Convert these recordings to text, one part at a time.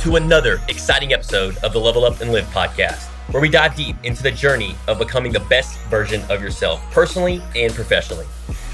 to another exciting episode of the Level Up and Live podcast, where we dive deep into the journey of becoming the best version of yourself, personally and professionally.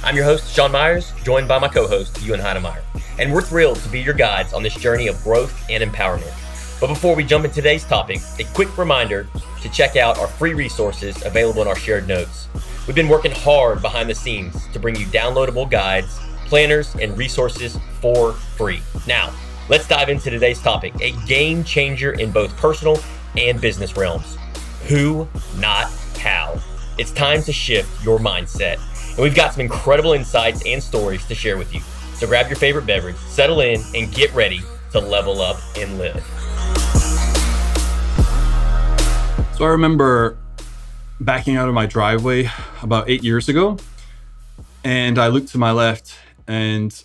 I'm your host, Sean Myers, joined by my co host, Ewan Heidemeyer, and we're thrilled to be your guides on this journey of growth and empowerment. But before we jump into today's topic, a quick reminder to check out our free resources available in our shared notes. We've been working hard behind the scenes to bring you downloadable guides, planners, and resources for free. Now, let's dive into today's topic a game changer in both personal and business realms. Who, not how. It's time to shift your mindset. And we've got some incredible insights and stories to share with you. So grab your favorite beverage, settle in, and get ready to level up and live. So I remember backing out of my driveway about eight years ago, and I looked to my left, and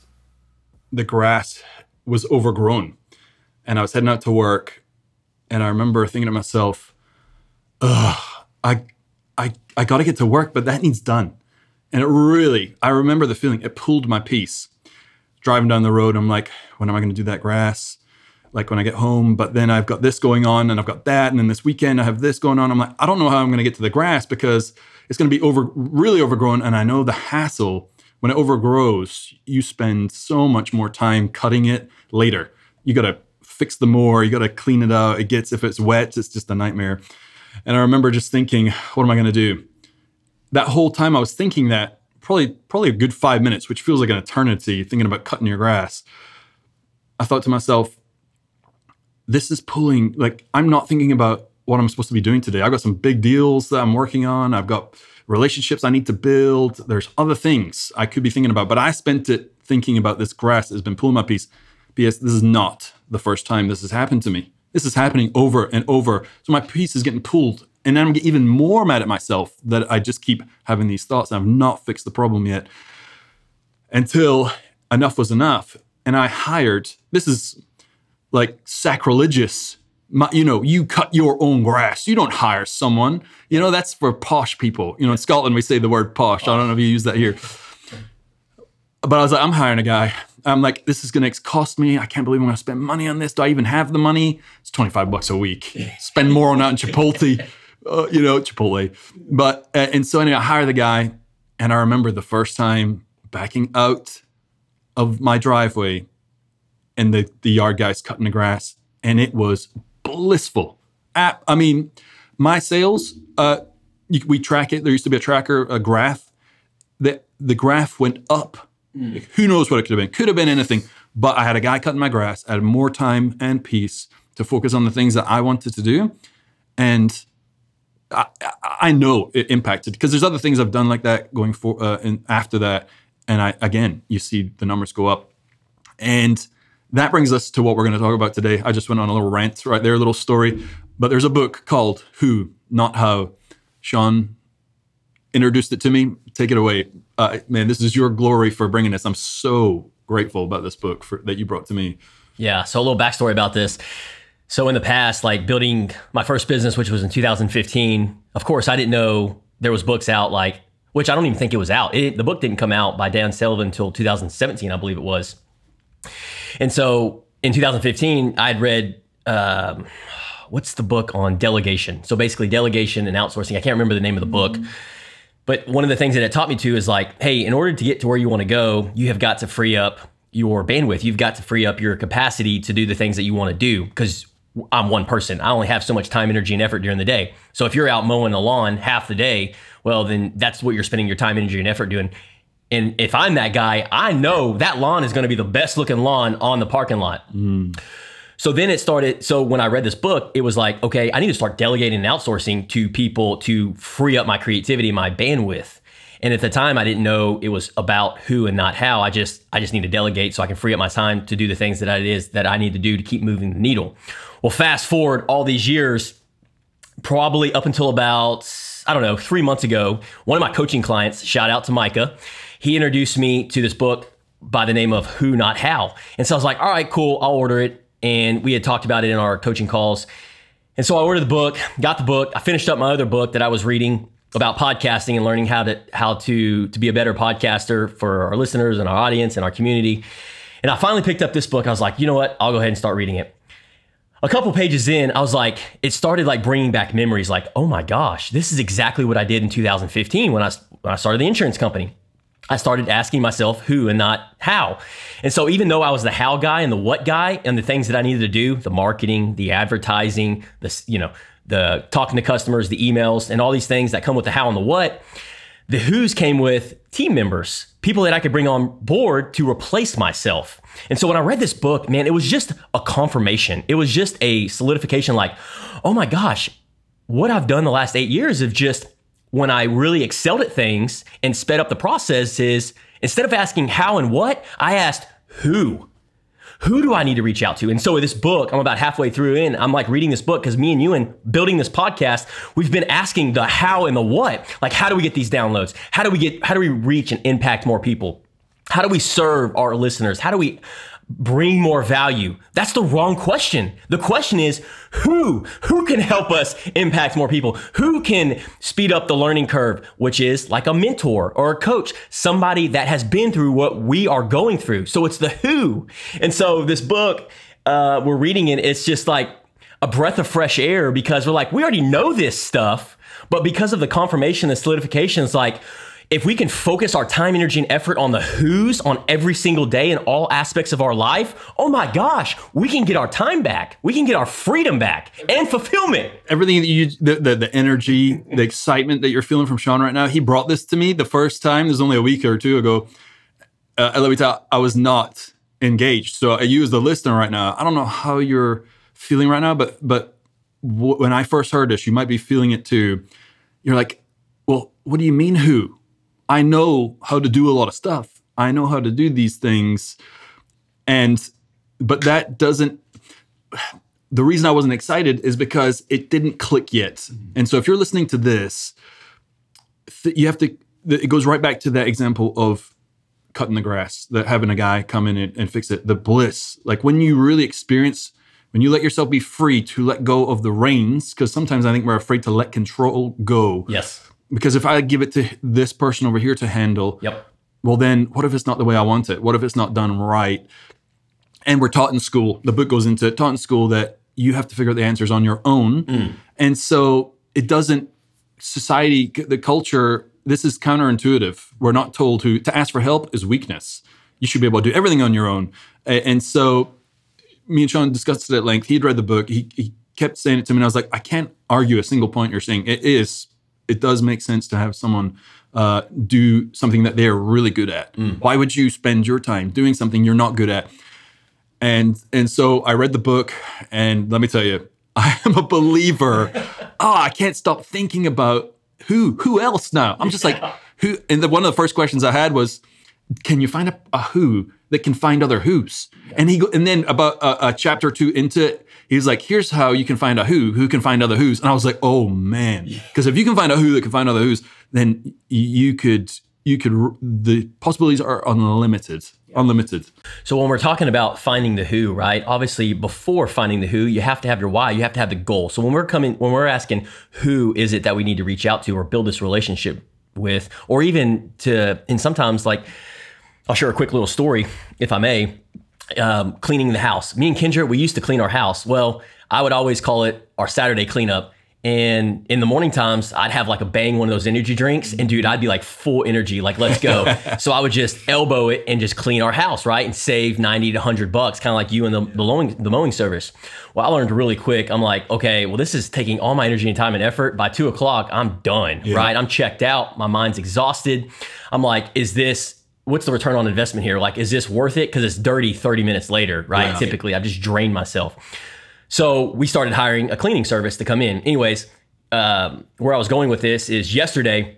the grass was overgrown. And I was heading out to work, and I remember thinking to myself, ugh, I, I, I got to get to work, but that needs done. And it really, I remember the feeling, it pulled my peace. Driving down the road, I'm like, when am I going to do that grass? Like when I get home, but then I've got this going on and I've got that. And then this weekend I have this going on. I'm like, I don't know how I'm going to get to the grass because it's going to be over, really overgrown. And I know the hassle when it overgrows, you spend so much more time cutting it later. You got to fix the more, you got to clean it out. It gets, if it's wet, it's just a nightmare. And I remember just thinking, what am I going to do? That whole time I was thinking that probably probably a good five minutes, which feels like an eternity, thinking about cutting your grass. I thought to myself, this is pulling like I'm not thinking about what I'm supposed to be doing today. I've got some big deals that I'm working on. I've got relationships I need to build. There's other things I could be thinking about, but I spent it thinking about this grass that has been pulling my peace. P.S. This is not the first time this has happened to me. This is happening over and over. So my peace is getting pulled. And I'm getting even more mad at myself that I just keep having these thoughts I've not fixed the problem yet until enough was enough. And I hired, this is like sacrilegious. My, you know, you cut your own grass. You don't hire someone. You know, that's for posh people. You know, in Scotland, we say the word posh. I don't know if you use that here. But I was like, I'm hiring a guy. I'm like, this is going to cost me. I can't believe I'm going to spend money on this. Do I even have the money? It's 25 bucks a week. Spend more on that in Chipotle, uh, you know, Chipotle. But, uh, and so anyway, I hire the guy. And I remember the first time backing out of my driveway and the, the yard guy's cutting the grass. And it was blissful. At, I mean, my sales, uh, you, we track it. There used to be a tracker, a graph. The, the graph went up. Mm. Who knows what it could have been? Could have been anything. But I had a guy cutting my grass. I had more time and peace to focus on the things that I wanted to do. And I, I know it impacted because there's other things I've done like that going for uh, and after that. And I again, you see the numbers go up. And that brings us to what we're going to talk about today. I just went on a little rant right there, a little story. But there's a book called Who, Not How. Sean introduced it to me. Take it away. Uh, man, this is your glory for bringing this. I'm so grateful about this book for, that you brought to me. Yeah. So, a little backstory about this. So, in the past, like building my first business, which was in 2015, of course, I didn't know there was books out like, which I don't even think it was out. It, the book didn't come out by Dan Sullivan until 2017, I believe it was. And so in 2015, I'd read um, what's the book on delegation? So basically, delegation and outsourcing. I can't remember the name of the book. Mm-hmm. But one of the things that it taught me to is like, hey, in order to get to where you want to go, you have got to free up your bandwidth. You've got to free up your capacity to do the things that you want to do because I'm one person. I only have so much time, energy, and effort during the day. So if you're out mowing the lawn half the day, well, then that's what you're spending your time, energy, and effort doing. And if I'm that guy, I know that lawn is going to be the best looking lawn on the parking lot. Mm. So then it started. So when I read this book, it was like, okay, I need to start delegating and outsourcing to people to free up my creativity, my bandwidth. And at the time, I didn't know it was about who and not how. I just, I just need to delegate so I can free up my time to do the things that it is that I need to do to keep moving the needle. Well, fast forward all these years, probably up until about, I don't know, three months ago, one of my coaching clients, shout out to Micah, he introduced me to this book by the name of Who Not How. And so I was like, all right, cool, I'll order it. And we had talked about it in our coaching calls. And so I ordered the book, got the book. I finished up my other book that I was reading about podcasting and learning how to how to to be a better podcaster for our listeners and our audience and our community. And I finally picked up this book. I was like, you know what? I'll go ahead and start reading it. a couple pages in, I was like, it started like bringing back memories. Like, oh my gosh, this is exactly what I did in 2015 when I when I started the insurance company. I started asking myself who and not how. And so even though I was the how guy and the what guy and the things that I needed to do, the marketing, the advertising, the you know, the talking to customers, the emails, and all these things that come with the how and the what, the who's came with team members, people that I could bring on board to replace myself. And so when I read this book, man, it was just a confirmation. It was just a solidification like, oh my gosh, what I've done the last eight years of just when I really excelled at things and sped up the process is instead of asking how and what, I asked who. Who do I need to reach out to? And so with this book, I'm about halfway through in. I'm like reading this book because me and you and building this podcast, we've been asking the how and the what. Like, how do we get these downloads? How do we get, how do we reach and impact more people? How do we serve our listeners? How do we bring more value? That's the wrong question. The question is who? Who can help us impact more people? Who can speed up the learning curve, which is like a mentor or a coach, somebody that has been through what we are going through. So it's the who. And so this book, uh, we're reading it, it's just like a breath of fresh air because we're like, we already know this stuff, but because of the confirmation and solidification, it's like, if we can focus our time, energy, and effort on the who's on every single day in all aspects of our life, oh my gosh, we can get our time back. We can get our freedom back and fulfillment. Everything that you, the, the, the energy, the excitement that you're feeling from Sean right now, he brought this to me the first time. There's only a week or two ago. Uh, let me tell, I was not engaged. So I use the listener right now. I don't know how you're feeling right now, but but w- when I first heard this, you might be feeling it too. You're like, well, what do you mean who? I know how to do a lot of stuff. I know how to do these things. And, but that doesn't, the reason I wasn't excited is because it didn't click yet. Mm-hmm. And so if you're listening to this, th- you have to, it goes right back to that example of cutting the grass, that having a guy come in and, and fix it, the bliss. Like when you really experience, when you let yourself be free to let go of the reins, because sometimes I think we're afraid to let control go. Yes because if I give it to this person over here to handle, yep. well, then what if it's not the way I want it? What if it's not done right? And we're taught in school, the book goes into it, taught in school that you have to figure out the answers on your own. Mm. And so it doesn't, society, the culture, this is counterintuitive. We're not told to, to ask for help is weakness. You should be able to do everything on your own. And so me and Sean discussed it at length. He'd read the book. He, he kept saying it to me. And I was like, I can't argue a single point you're saying. It is it does make sense to have someone uh, do something that they're really good at. Mm. Why would you spend your time doing something you're not good at? And and so I read the book, and let me tell you, I am a believer. oh, I can't stop thinking about who who else now. I'm just like who. And the, one of the first questions I had was, can you find a, a who that can find other who's? And he go, and then about a, a chapter two into it, he's like, here's how you can find a who who can find other who's. And I was like, oh man, because if you can find a who that can find other who's, then you could you could the possibilities are unlimited unlimited. So when we're talking about finding the who right obviously before finding the who you have to have your why you have to have the goal. So when we're coming when we're asking who is it that we need to reach out to or build this relationship with or even to and sometimes like i'll share a quick little story if i may um, cleaning the house. Me and Kendra, we used to clean our house. Well, I would always call it our Saturday cleanup. And in the morning times, I'd have like a bang one of those energy drinks, and dude, I'd be like full energy, like let's go. so I would just elbow it and just clean our house, right, and save ninety to hundred bucks, kind of like you and the, the mowing the mowing service. Well, I learned really quick. I'm like, okay, well, this is taking all my energy and time and effort. By two o'clock, I'm done, yeah. right? I'm checked out. My mind's exhausted. I'm like, is this what's the return on investment here? Like, is this worth it? Because it's dirty 30 minutes later, right? Yeah. Typically, I've just drained myself. So we started hiring a cleaning service to come in. Anyways, um, where I was going with this is yesterday,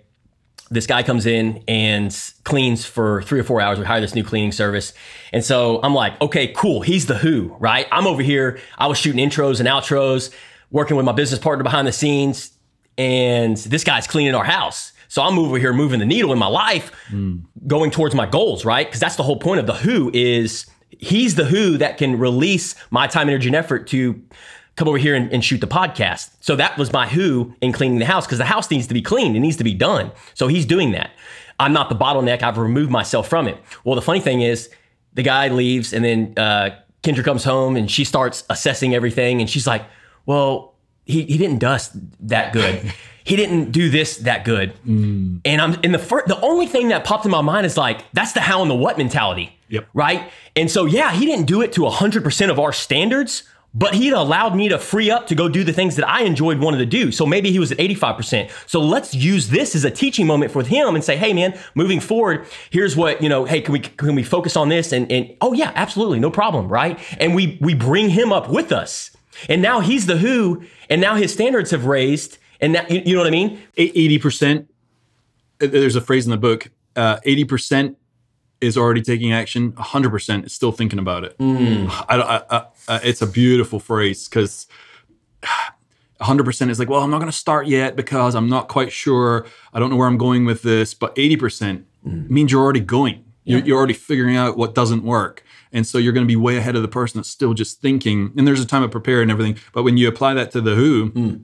this guy comes in and cleans for three or four hours. We hire this new cleaning service. And so I'm like, okay, cool. He's the who, right? I'm over here. I was shooting intros and outros, working with my business partner behind the scenes. And this guy's cleaning our house. So I'm over here moving the needle in my life, mm. going towards my goals, right? Because that's the whole point of the who is he's the who that can release my time, energy, and effort to come over here and, and shoot the podcast. So that was my who in cleaning the house because the house needs to be cleaned. It needs to be done. So he's doing that. I'm not the bottleneck. I've removed myself from it. Well, the funny thing is, the guy leaves and then uh, Kendra comes home and she starts assessing everything, and she's like, "Well, he he didn't dust that good." He didn't do this that good, mm. and I'm in the first. The only thing that popped in my mind is like that's the how and the what mentality, Yep. right? And so yeah, he didn't do it to hundred percent of our standards, but he allowed me to free up to go do the things that I enjoyed wanted to do. So maybe he was at 85%. So let's use this as a teaching moment for him and say, hey man, moving forward, here's what, you know, hey, can we can we focus on this? And and oh yeah, absolutely, no problem, right? And we we bring him up with us. And now he's the who, and now his standards have raised. And now, you, you know what I mean? eighty percent. Uh, there's a phrase in the book. uh, Eighty percent is already taking action. hundred percent is still thinking about it. Mm. I, I, I, I- it's a beautiful phrase because hundred percent is like, well, I'm not going to start yet because I'm not quite sure. I don't know where I'm going with this. But eighty percent mm. means you're already going. You're, you're already figuring out what doesn't work. And so you're going to be way ahead of the person that's still just thinking. And there's a time to prepare and everything. But when you apply that to the who, hmm.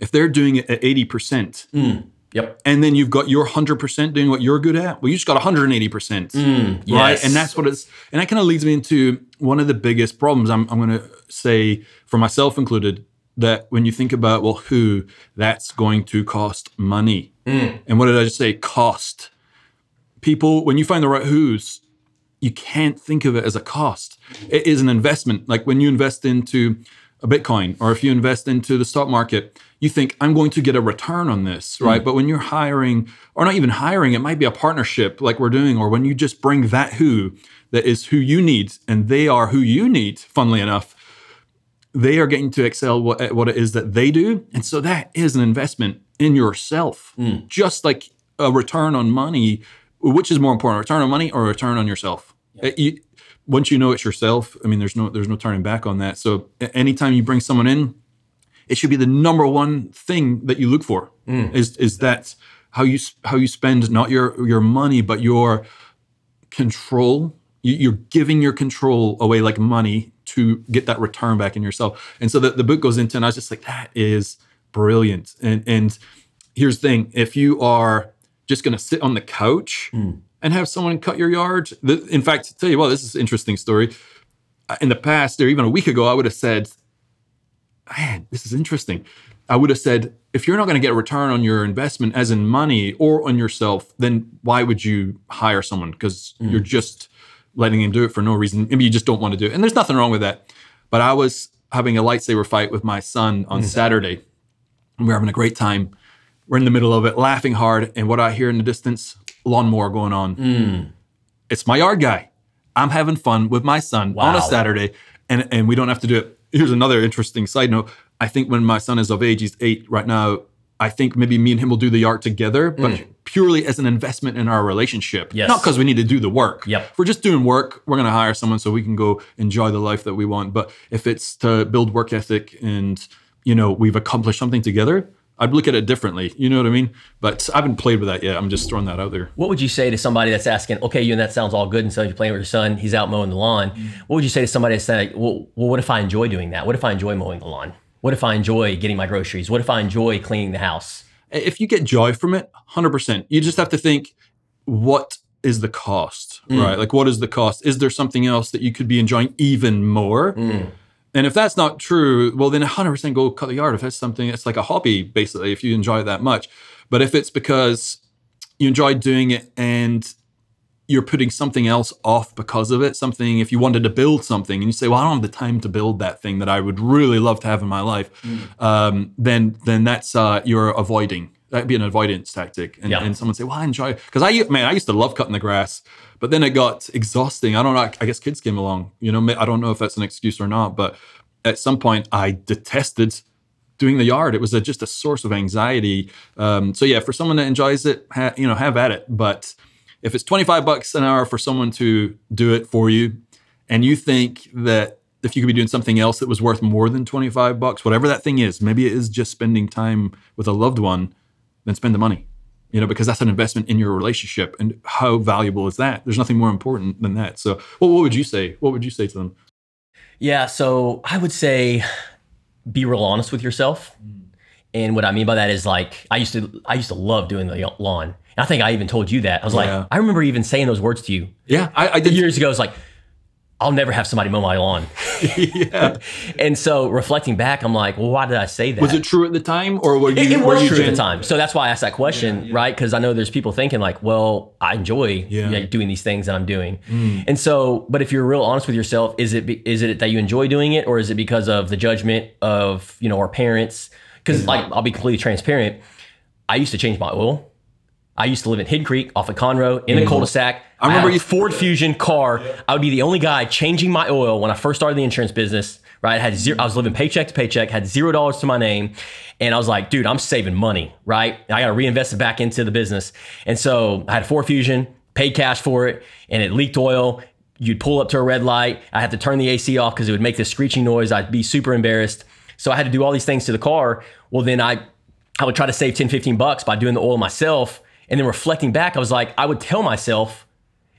if they're doing it at 80%, hmm. Yep. and then you've got your 100% doing what you're good at, well, you just got 180%. Hmm. right? yes. And that's what it's, and that kind of leads me into one of the biggest problems I'm, I'm going to say, for myself included, that when you think about, well, who, that's going to cost money. And what did I just say? Cost. People, when you find the right who's, you can't think of it as a cost. It is an investment. Like when you invest into a Bitcoin or if you invest into the stock market, you think, I'm going to get a return on this, mm. right? But when you're hiring, or not even hiring, it might be a partnership like we're doing, or when you just bring that who that is who you need and they are who you need, funnily enough, they are getting to excel what, what it is that they do. And so that is an investment in yourself, mm. just like a return on money. Which is more important, return on money or return on yourself? Uh, you- once you know it's yourself, I mean, there's no there's no turning back on that. So anytime you bring someone in, it should be the number one thing that you look for. Is is that how you how you spend not your your money but your control. You, you're giving your control away like money to get that return back in yourself. And so the, the book goes into, and I was just like, that is brilliant. And and here's the thing: if you are just going to sit on the couch and have someone cut your yard, in fact, tell you what, this is an interesting story. Uh, In the past, or even a week ago, I would have said, man, this is interesting. I would have said, if you're not going to get a return on your investment, as in money or on yourself, then why would you hire someone? Because you're just letting him do it for no reason. Maybe you just don't want to do it. And there's nothing wrong with that. But I was having a lightsaber fight with my son on Saturday. And we're having a great time. We're in the middle of it, laughing hard. And what I hear in the distance, lawnmower going on. Mm. It's my yard guy. I'm having fun with my son on a Saturday, and and we don't have to do it. Here's another interesting side note. I think when my son is of age, he's eight right now. I think maybe me and him will do the yard together, but mm. purely as an investment in our relationship. Yes. Not because we need to do the work. Yep. If we're just doing work, we're going to hire someone so we can go enjoy the life that we want. But if it's to build work ethic and, you know, we've accomplished something together, I'd look at it differently. You know what I mean? But I haven't played with that yet. I'm just throwing that out there. What would you say to somebody that's asking, okay, you and that sounds all good, and so you're playing with your son, he's out mowing the lawn. What would you say to somebody that's saying, well, well, what if I enjoy doing that? What if I enjoy mowing the lawn? What if I enjoy getting my groceries? What if I enjoy cleaning the house? if you get joy from it 100% you just have to think what is the cost mm. right like what is the cost is there something else that you could be enjoying even more mm. And if that's not true well then 100% go cut the yard if that's something it's like a hobby basically if you enjoy it that much but if it's because you enjoy doing it and you're putting something else off because of it. Something, if you wanted to build something and you say, well, I don't have the time to build that thing that I would really love to have in my life, um, then then that's uh, you're avoiding. That'd be an avoidance tactic. And, Yeah. and someone say, well, I enjoy because I man, I used to love cutting the grass, but then it got exhausting. I don't know. I guess kids came along. You know, I don't know if that's an excuse or not, but at some point I detested doing the yard. It was a, just a source of anxiety. Um, so yeah, for someone that enjoys it, ha, you know, have at it. But if it's 25 bucks an hour for someone to do it for you, and you think that if you could be doing something else that was worth more than 25 bucks, whatever that thing is, maybe it is just spending time with a loved one, then spend the money. You know, because that's an investment in your relationship. And how valuable is that? There's nothing more important than that. So, well, what would you say? What would you say to them? Yeah, so I would say be real honest with yourself. Mm. And what I mean by that is like I used to I used to love doing the lawn. And I think I even told you that. I was Yeah. like, I remember even saying those words to you Yeah, I, I did. years ago. It's like, I'll never have somebody mow my lawn. yeah. And so reflecting back, I'm like, well, why did I say that? Was it true at the time, or were you? It, it were was you true at the time. So that's why I asked that question, right? Because I know there's people thinking like, well, I enjoy Yeah. you know, doing these things that I'm doing. Mm. And so, but if you're real honest with yourself, is it be, is it that you enjoy doing it, or is it because of the judgment of you know our parents? Because like I'll be completely transparent. I used to change my oil. I used to live in Hidden Creek off of Conroe in a cul-de-sac. I remember a you- Ford Fusion car. I would be the only guy changing my oil when I first started the insurance business. Right, I had zero. I was living paycheck to paycheck, had zero dollars to my name, and I was like, dude, I'm saving money. Right, I got to reinvest it back into the business. And so I had a Ford Fusion, paid cash for it, and it leaked oil. You'd pull up to a red light. I had to turn the AC off because it would make this screeching noise. I'd be super embarrassed. So I had to do all these things to the car. Well, then I I would try to save 10, 15 bucks by doing the oil myself. And then reflecting back, I was like, I would tell myself,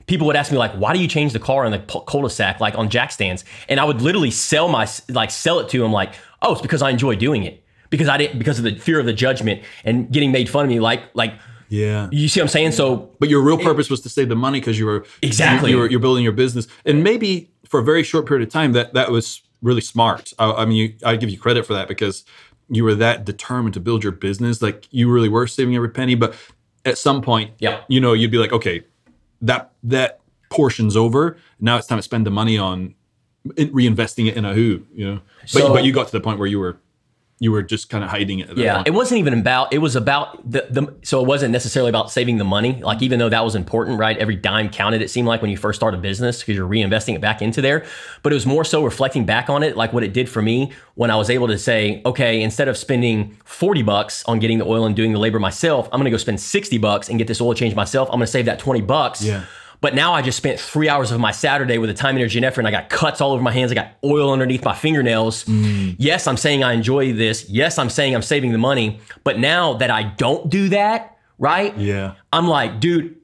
people would ask me like, why do you change the car in the cul-de-sac, like on jack stands? And I would literally sell my, like sell it to them like, oh, it's because I enjoy doing it. Because I didn't, because of the fear of the judgment and getting made fun of me. Like, like, Yeah. you see what I'm saying? So But your real purpose was to save the money because you were Exactly. you, you were you're building your business, and maybe for a very short period of time that that was really smart. I, I mean, you, I give you credit for that because you were that determined to build your business. Like you really were saving every penny. But at some point, Yeah. you know, you'd be like, okay, that that portion's over. Now it's time to spend the money on reinvesting it in a who. You know, but So- but you got to the point where you were you were just kind of hiding it. Yeah, point. it wasn't even about. It was about the the. So it wasn't necessarily about saving the money. Like even though that was important, right? Every dime counted. It seemed like when you first start a business because you're reinvesting it back into there. But it was more so reflecting back on it, like what it did for me when I was able to say, okay, instead of spending forty bucks on getting the oil and doing the labor myself, I'm going to go spend sixty bucks and get this oil change myself. I'm going to save that twenty bucks. Yeah. But now I just spent three hours of my Saturday with the time, energy, and effort, and I got cuts all over my hands. I got oil underneath my fingernails. Mm. Yes, I'm saying I enjoy this. Yes, I'm saying I'm saving the money. But now that I don't do that, right? Yeah. I'm like, dude,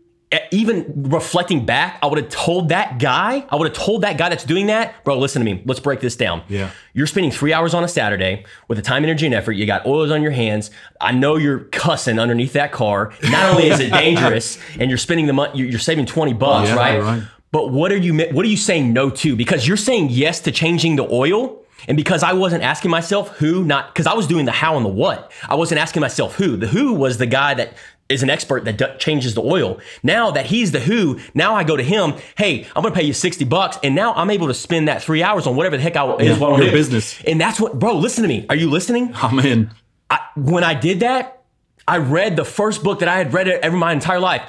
even reflecting back, I would have told that guy, I would have told that guy that's doing that, bro, listen to me. Let's break this down. Yeah. You're spending three hours on a Saturday with the time, energy, and effort. You got oils on your hands. I know you're cussing underneath that car. Not only is it dangerous, and you're spending the money, you're saving 20 bucks, Yeah, right? right. But what are you what are you saying no to? Because you're saying yes to changing the oil. And because I wasn't asking myself who, not because I was doing the how and the what. I wasn't asking myself who. The who was the guy that is an expert that d- changes the oil. Now that he's the who, now I go to him. Hey, I'm gonna pay you sixty bucks, and now I'm able to spend that three hours on whatever the heck I is what your do. business. And that's what, bro. Listen to me. Are you listening? I'm in. I, when I did that, I read the first book that I had read ever my entire life.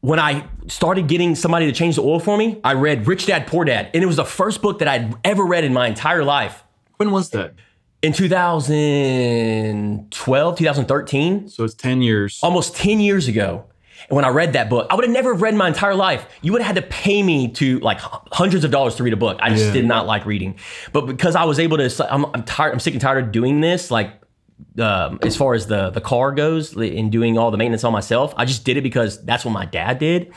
When I started getting somebody to change the oil for me, I read Rich Dad Poor Dad, and it was the first book that I'd ever read in my entire life. When was that? In 2012, 2013, So it's ten years. almost 10 years ago. And when I read that book, I would have never read my entire life. You would have had to pay me to like hundreds of dollars to read a book. I just Yeah. did not like reading. But because I was able to, I'm, I'm tired, I'm sick and tired of doing this. Like, um, as far as the the car goes in doing all the maintenance on myself, I just did it because that's what my dad did.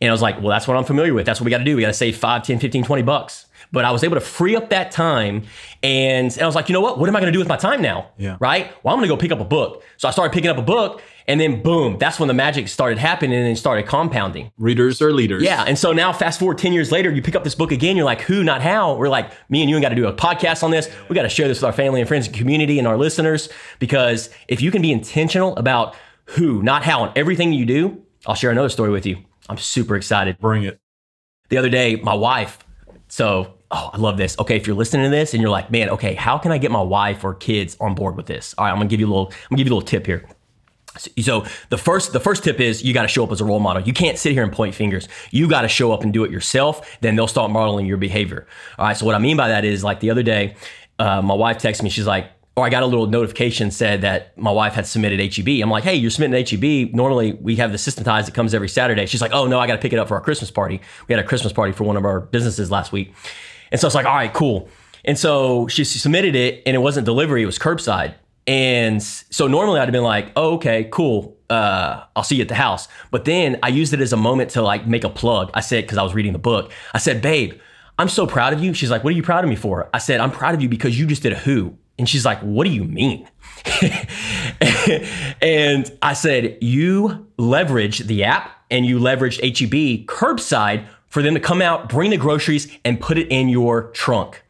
And I was like, well, that's what I'm familiar with. That's what we got to do. We got to save 5, 10, 15, 20 bucks. But I was able to free up that time. And, and I was like, you know what? What am I going to do with my time now? Yeah. Right? Well, I'm going to go pick up a book. So I started picking up a book. And then boom, that's when the magic started happening and it started compounding. Readers are leaders. Yeah. And so now, fast forward 10 years later, you pick up this book again. You're like, who, not how. We're like, me and you got to do a podcast on this. We got to share this with our family and friends and community and our listeners. Because if you can be intentional about who, not how, and everything you do, I'll share another story with you. I'm super excited. Bring it. The other day, my wife, so, oh, I love this. Okay, if you're listening to this and you're like, man, okay, how can I get my wife or kids on board with this? All right, I'm gonna give you a little, I'm gonna give you a little tip here. So the first the first tip is you got to show up as a role model. You can't sit here and point fingers. You got to show up and do it yourself. Then they'll start modeling your behavior. All right. So what I mean by that is like the other day, uh, my wife texted me. She's like, or I got a little notification said that my wife had submitted HEB. I'm like, hey, you're submitting HEB. Normally we have the systematized that comes every Saturday. She's like, oh no, I got to pick it up for our Christmas party. We had a Christmas party for one of our businesses last week, and so it's like, all right, cool. And so she submitted it, and it wasn't delivery; it was curbside. And so normally I'd have been like, oh, okay, cool. Uh, I'll see you at the house. But then I used it as a moment to like make a plug. I said, because I was reading the book, I said, babe, I'm so proud of you. She's like, what are you proud of me for? I said, I'm proud of you because you just did a who. And she's like, what do you mean? and I said, you leverage the app and you leveraged HEB curbside for them to come out, bring the groceries, and put it in your trunk.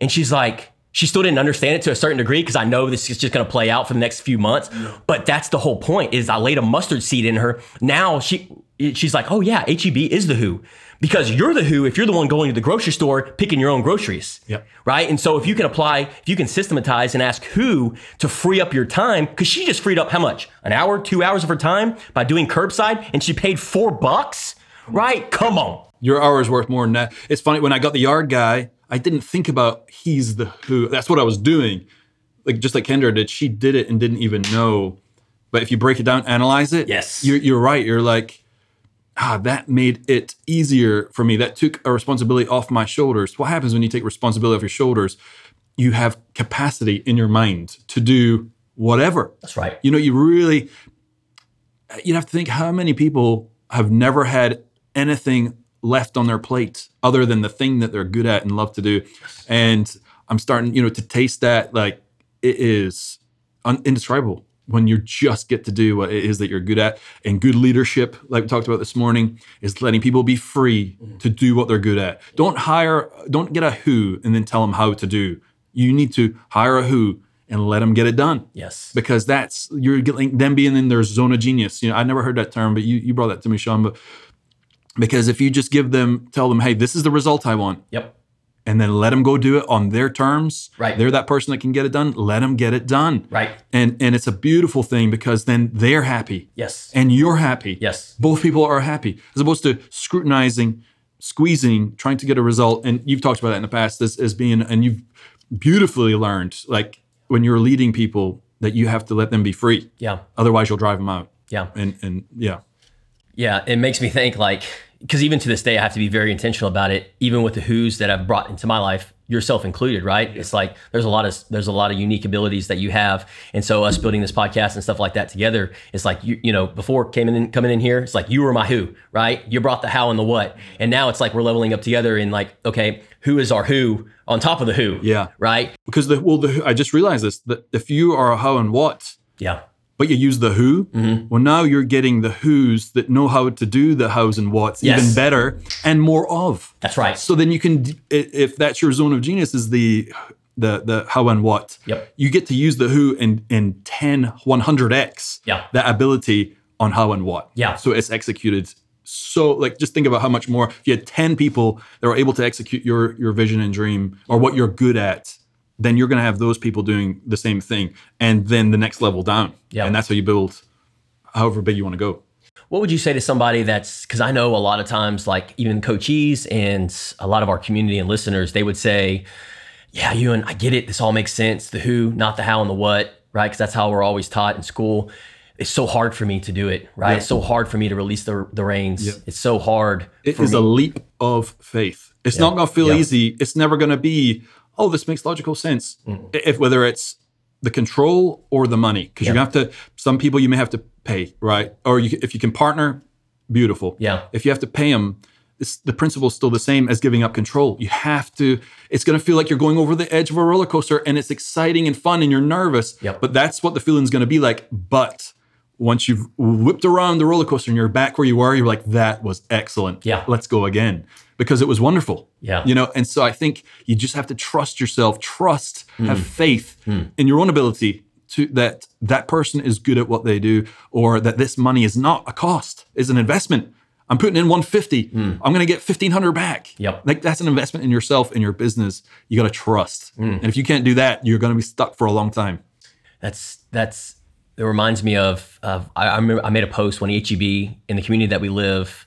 And she's like, she still didn't understand it to a certain degree because I know this is just going to play out for the next few months. But that's the whole point is I laid a mustard seed in her. Now she she's like, oh yeah, HEB is the who because you're the who if you're the one going to the grocery store picking your own groceries. Yep. Right. And so if you can apply, if you can systematize and ask who to free up your time, because she just freed up how much? An hour, two hours of her time by doing curbside and she paid four bucks? Right? Come on. Your hour is worth more than that. It's funny when I got the yard guy, I didn't think about he's the who. That's what I was doing. Like just like Kendra did, she did it and didn't even know. But if you break it down, analyze it, Yes. you're, you're right. You're like, ah, that made it easier for me. That took a responsibility off my shoulders. What happens when you take responsibility off your shoulders? You have capacity in your mind to do whatever. That's right. You know, you really, you'd have to think how many people have never had anything left on their plate other than the thing that they're good at and love to do. And I'm starting, you know, to taste that. Like it is un- indescribable when you just get to do what it is that you're good at. And good leadership, like we talked about this morning, is letting people be free mm-hmm. to do what they're good at. Don't hire, don't get a who and then tell them how to do. You need to hire a who and let them get it done Yes. because that's you're getting them being in their zone of genius. You know, I never heard that term, but you you brought that to me, Sean. But because if you just give them, tell them, hey, this is the result I want, Yep. and then let them go do it on their terms. Right. They're that person that can get it done. Let them get it done. Right. And and it's a beautiful thing because then they're happy Yes. and you're happy. Yes. Both people are happy as opposed to scrutinizing, squeezing, trying to get a result. And you've talked about that in the past as, as being, and you've beautifully learned, like when you're leading people, that you have to let them be free. Yeah. Otherwise, you'll drive them out. Yeah. And and yeah, Yeah, it makes me think like because even to this day I have to be very intentional about it. Even with the who's that I've brought into my life, yourself included, right? It's like there's a lot of there's a lot of unique abilities that you have, and so us building this podcast and stuff like that together, it's like you you know before coming in coming in here, it's like you were my who, right? You brought the how and the what, and now it's like we're leveling up together and like okay, who is our who on top of the who, Yeah. right? because the well, the I just realized this that if you are a how and what, Yeah, but you use the who, Mm-hmm. well, now you're getting the who's that know how to do the hows and whats Yes. even better and more of. that's right. So then you can, if that's your zone of genius, is the the the how and what. Yep. You get to use the who in in 10, 100x. Yeah. That ability on how and what. Yeah. So it's executed. So like, just think about how much more. If you had ten people that were able to execute your your vision and dream or what you're good at, then you're going to have those people doing the same thing, and then the next level down. Yeah. And that's how you build, however big you want to go. What would you say to somebody that's because I know a lot of times, like even coachees and a lot of our community and listeners, they would say, Yeah, you and I get it. This all makes sense. The who, not the how and the what, right? Because that's how we're always taught in school. It's so hard for me to do it, right? Yeah. It's so hard for me to release the, the reins. Yeah. It's so hard. It for is me. a leap of faith. It's not going to feel Yeah. easy. It's never going to be, oh, this makes logical sense. Mm. If whether it's the control or the money, because you have to. Some people you may have to pay, right? Or you, if you can partner, beautiful. Yeah. If you have to pay them, it's, the principle is still the same as giving up control. You have to. It's going to feel like you're going over the edge of a roller coaster, and it's exciting and fun, and you're nervous. Yep. But that's what the feeling's going to be like. But once you've whipped around the roller coaster and you're back where you were, you're like, that was excellent. Yeah. Let's go again because it was wonderful. Yeah. You know, and so I think you just have to trust yourself, trust, Hmm. have faith in your own ability to that that person is good at what they do or that this money is not a cost, is an investment. I'm putting in 150. I'm going to get 1500 back. Hmm. Yep. Like that's an investment in yourself in your business. You got to trust. Hmm. And if you can't do that, you're going to be stuck for a long time. That's that's it reminds me of of I, I remember I made a post when HEB in the community that we live.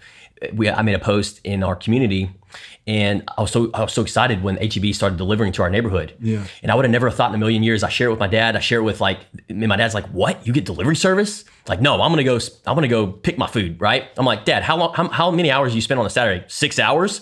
We I made a post in our community, and I was so I was so excited when HEB started delivering to our neighborhood. Yeah. And I would have never thought in a million years. I share it with my dad. I share it with like and my dad's like, "What? You get delivery service?" Like, no, I'm gonna go. I'm gonna go pick my food. Right? I'm like, Dad, how long? How, how many hours do you spend on a Saturday? Six hours.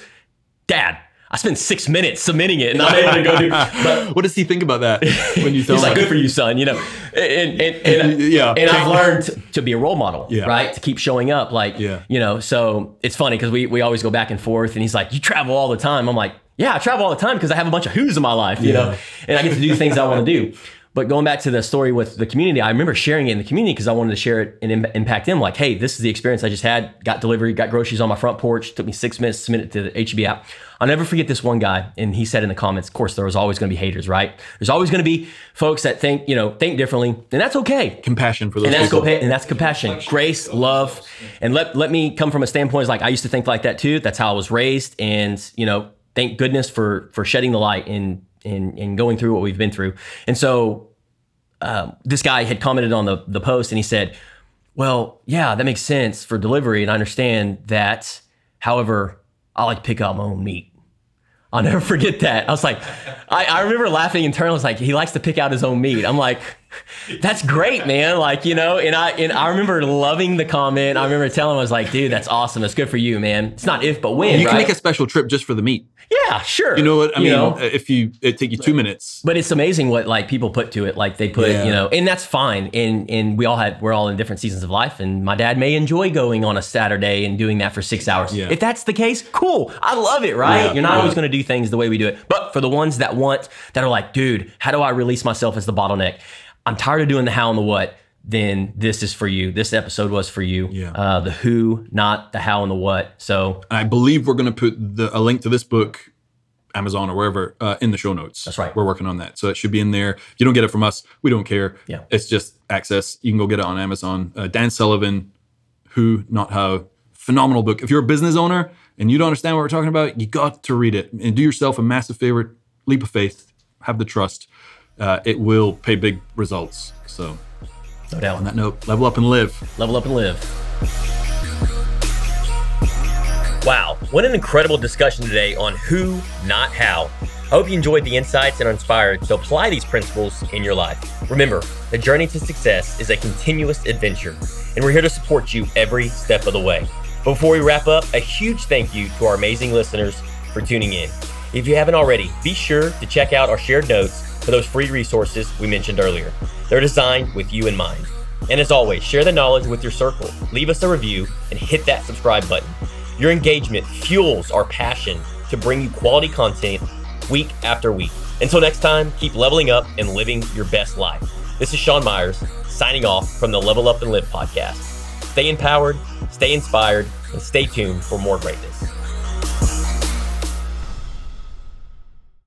Dad, I spent six minutes submitting it, and I'm able to go do. But What does he think about that when you tell He's him? like, good for you, son. You know, and and, and, Yeah. and I've learned to, to be a role model, Yeah. right? To keep showing up, like, Yeah. you know. So it's funny because we we always go back and forth, and he's like, you travel all the time. I'm like, yeah, I travel all the time because I have a bunch of who's in my life, you know, and I get to do things I want to do. But going back to the story with the community, I remember sharing it in the community because I wanted to share it and Im- impact them. Like, hey, this is the experience I just had. Got delivery, got groceries on my front porch. Took me six minutes to submit it to the HEB app. I'll never forget this one guy, and he said in the comments, of course, there was always going to be haters, right? There's always going to be folks that think, you know, think differently, and that's okay. Compassion for those And that's, people. compa- and that's compassion, grace, love, and let let me come from a standpoint is like I used to think like that too. That's how I was raised, and you know, thank goodness for for shedding the light and and and going through what we've been through. And so, um, this guy had commented on the the post, and he said, "Well, yeah, that makes sense for delivery, and I understand that. However, I like to pick out my own meat." I'll never forget that. I was like, I, I remember laughing internally. I was like, he likes to pick out his own meat. I'm like, that's great, man. Like, you know, and I and I remember loving the comment. I remember telling him, I was like, dude, that's awesome. That's good for you, man. It's not if but when. You can make a special trip just for the meat. yeah, sure. You know what I mean? know? Uh, if you it take you two minutes. But it's amazing what like people put to it. Like they put, Yeah. you know, and that's fine. And and we all had we're all in different seasons of life. And my dad may enjoy going on a Saturday and doing that for six hours. Yeah. If that's the case, cool. I love it, right? Yeah, You're not always gonna do things the way we do it. But for the ones that want that are like, dude, how do I release myself as the bottleneck? I'm tired of doing the how and the what. Then this is for you. This episode was for you. Yeah. Uh, the who, not the how and the what. So I believe we're going to put the, a link to this book, Amazon or wherever, uh, in the show notes. That's right. We're working on that, so it should be in there. If you don't get it from us, we don't care. Yeah. it's just access. You can go get it on Amazon. Uh, Dan Sullivan, Who Not How, phenomenal book. If you're a business owner and you don't understand what we're talking about, you got to read it and do yourself a massive favor. Leap of faith. Have the trust. Uh, it will pay big results. So no doubt. on that note, level up and live. Level up and live. Wow, what an incredible discussion today on who, not how. I hope you enjoyed the insights and are inspired to apply these principles in your life. Remember, the journey to success is a continuous adventure, and we're here to support you every step of the way. Before we wrap up, a huge thank you to our amazing listeners for tuning in. If you haven't already, be sure to check out our shared notes for those free resources we mentioned earlier. They're designed with you in mind. And as always, share the knowledge with your circle, leave us a review, and hit that subscribe button. Your engagement fuels our passion to bring you quality content week after week. Until next time, keep leveling up and living your best life. This is Sean Myers signing off from the Level Up and Live podcast. Stay empowered, stay inspired, and stay tuned for more greatness.